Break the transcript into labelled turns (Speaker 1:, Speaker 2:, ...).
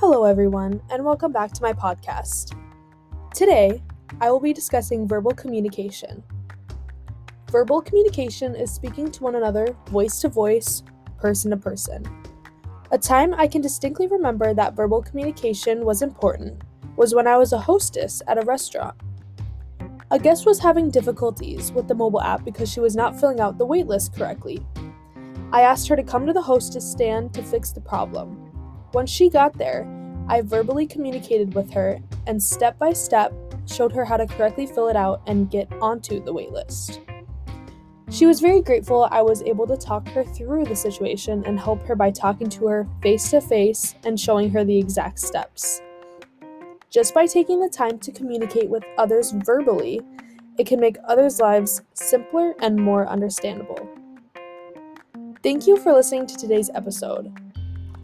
Speaker 1: Hello, everyone, and welcome back to my podcast. Today, I will be discussing verbal communication. Verbal communication is speaking to one another, voice to voice, person to person. A time I can distinctly remember that verbal communication was important was when I was a hostess at a restaurant. A guest was having difficulties with the mobile app because she was not filling out the waitlist correctly. I asked her to come to the hostess stand to fix the problem. Once she got there, I verbally communicated with her and step by step showed her how to correctly fill it out and get onto the waitlist. She was very grateful I was able to talk her through the situation and help her by talking to her face to face and showing her the exact steps. Just by taking the time to communicate with others verbally, it can make others' lives simpler and more understandable. Thank you for listening to today's episode.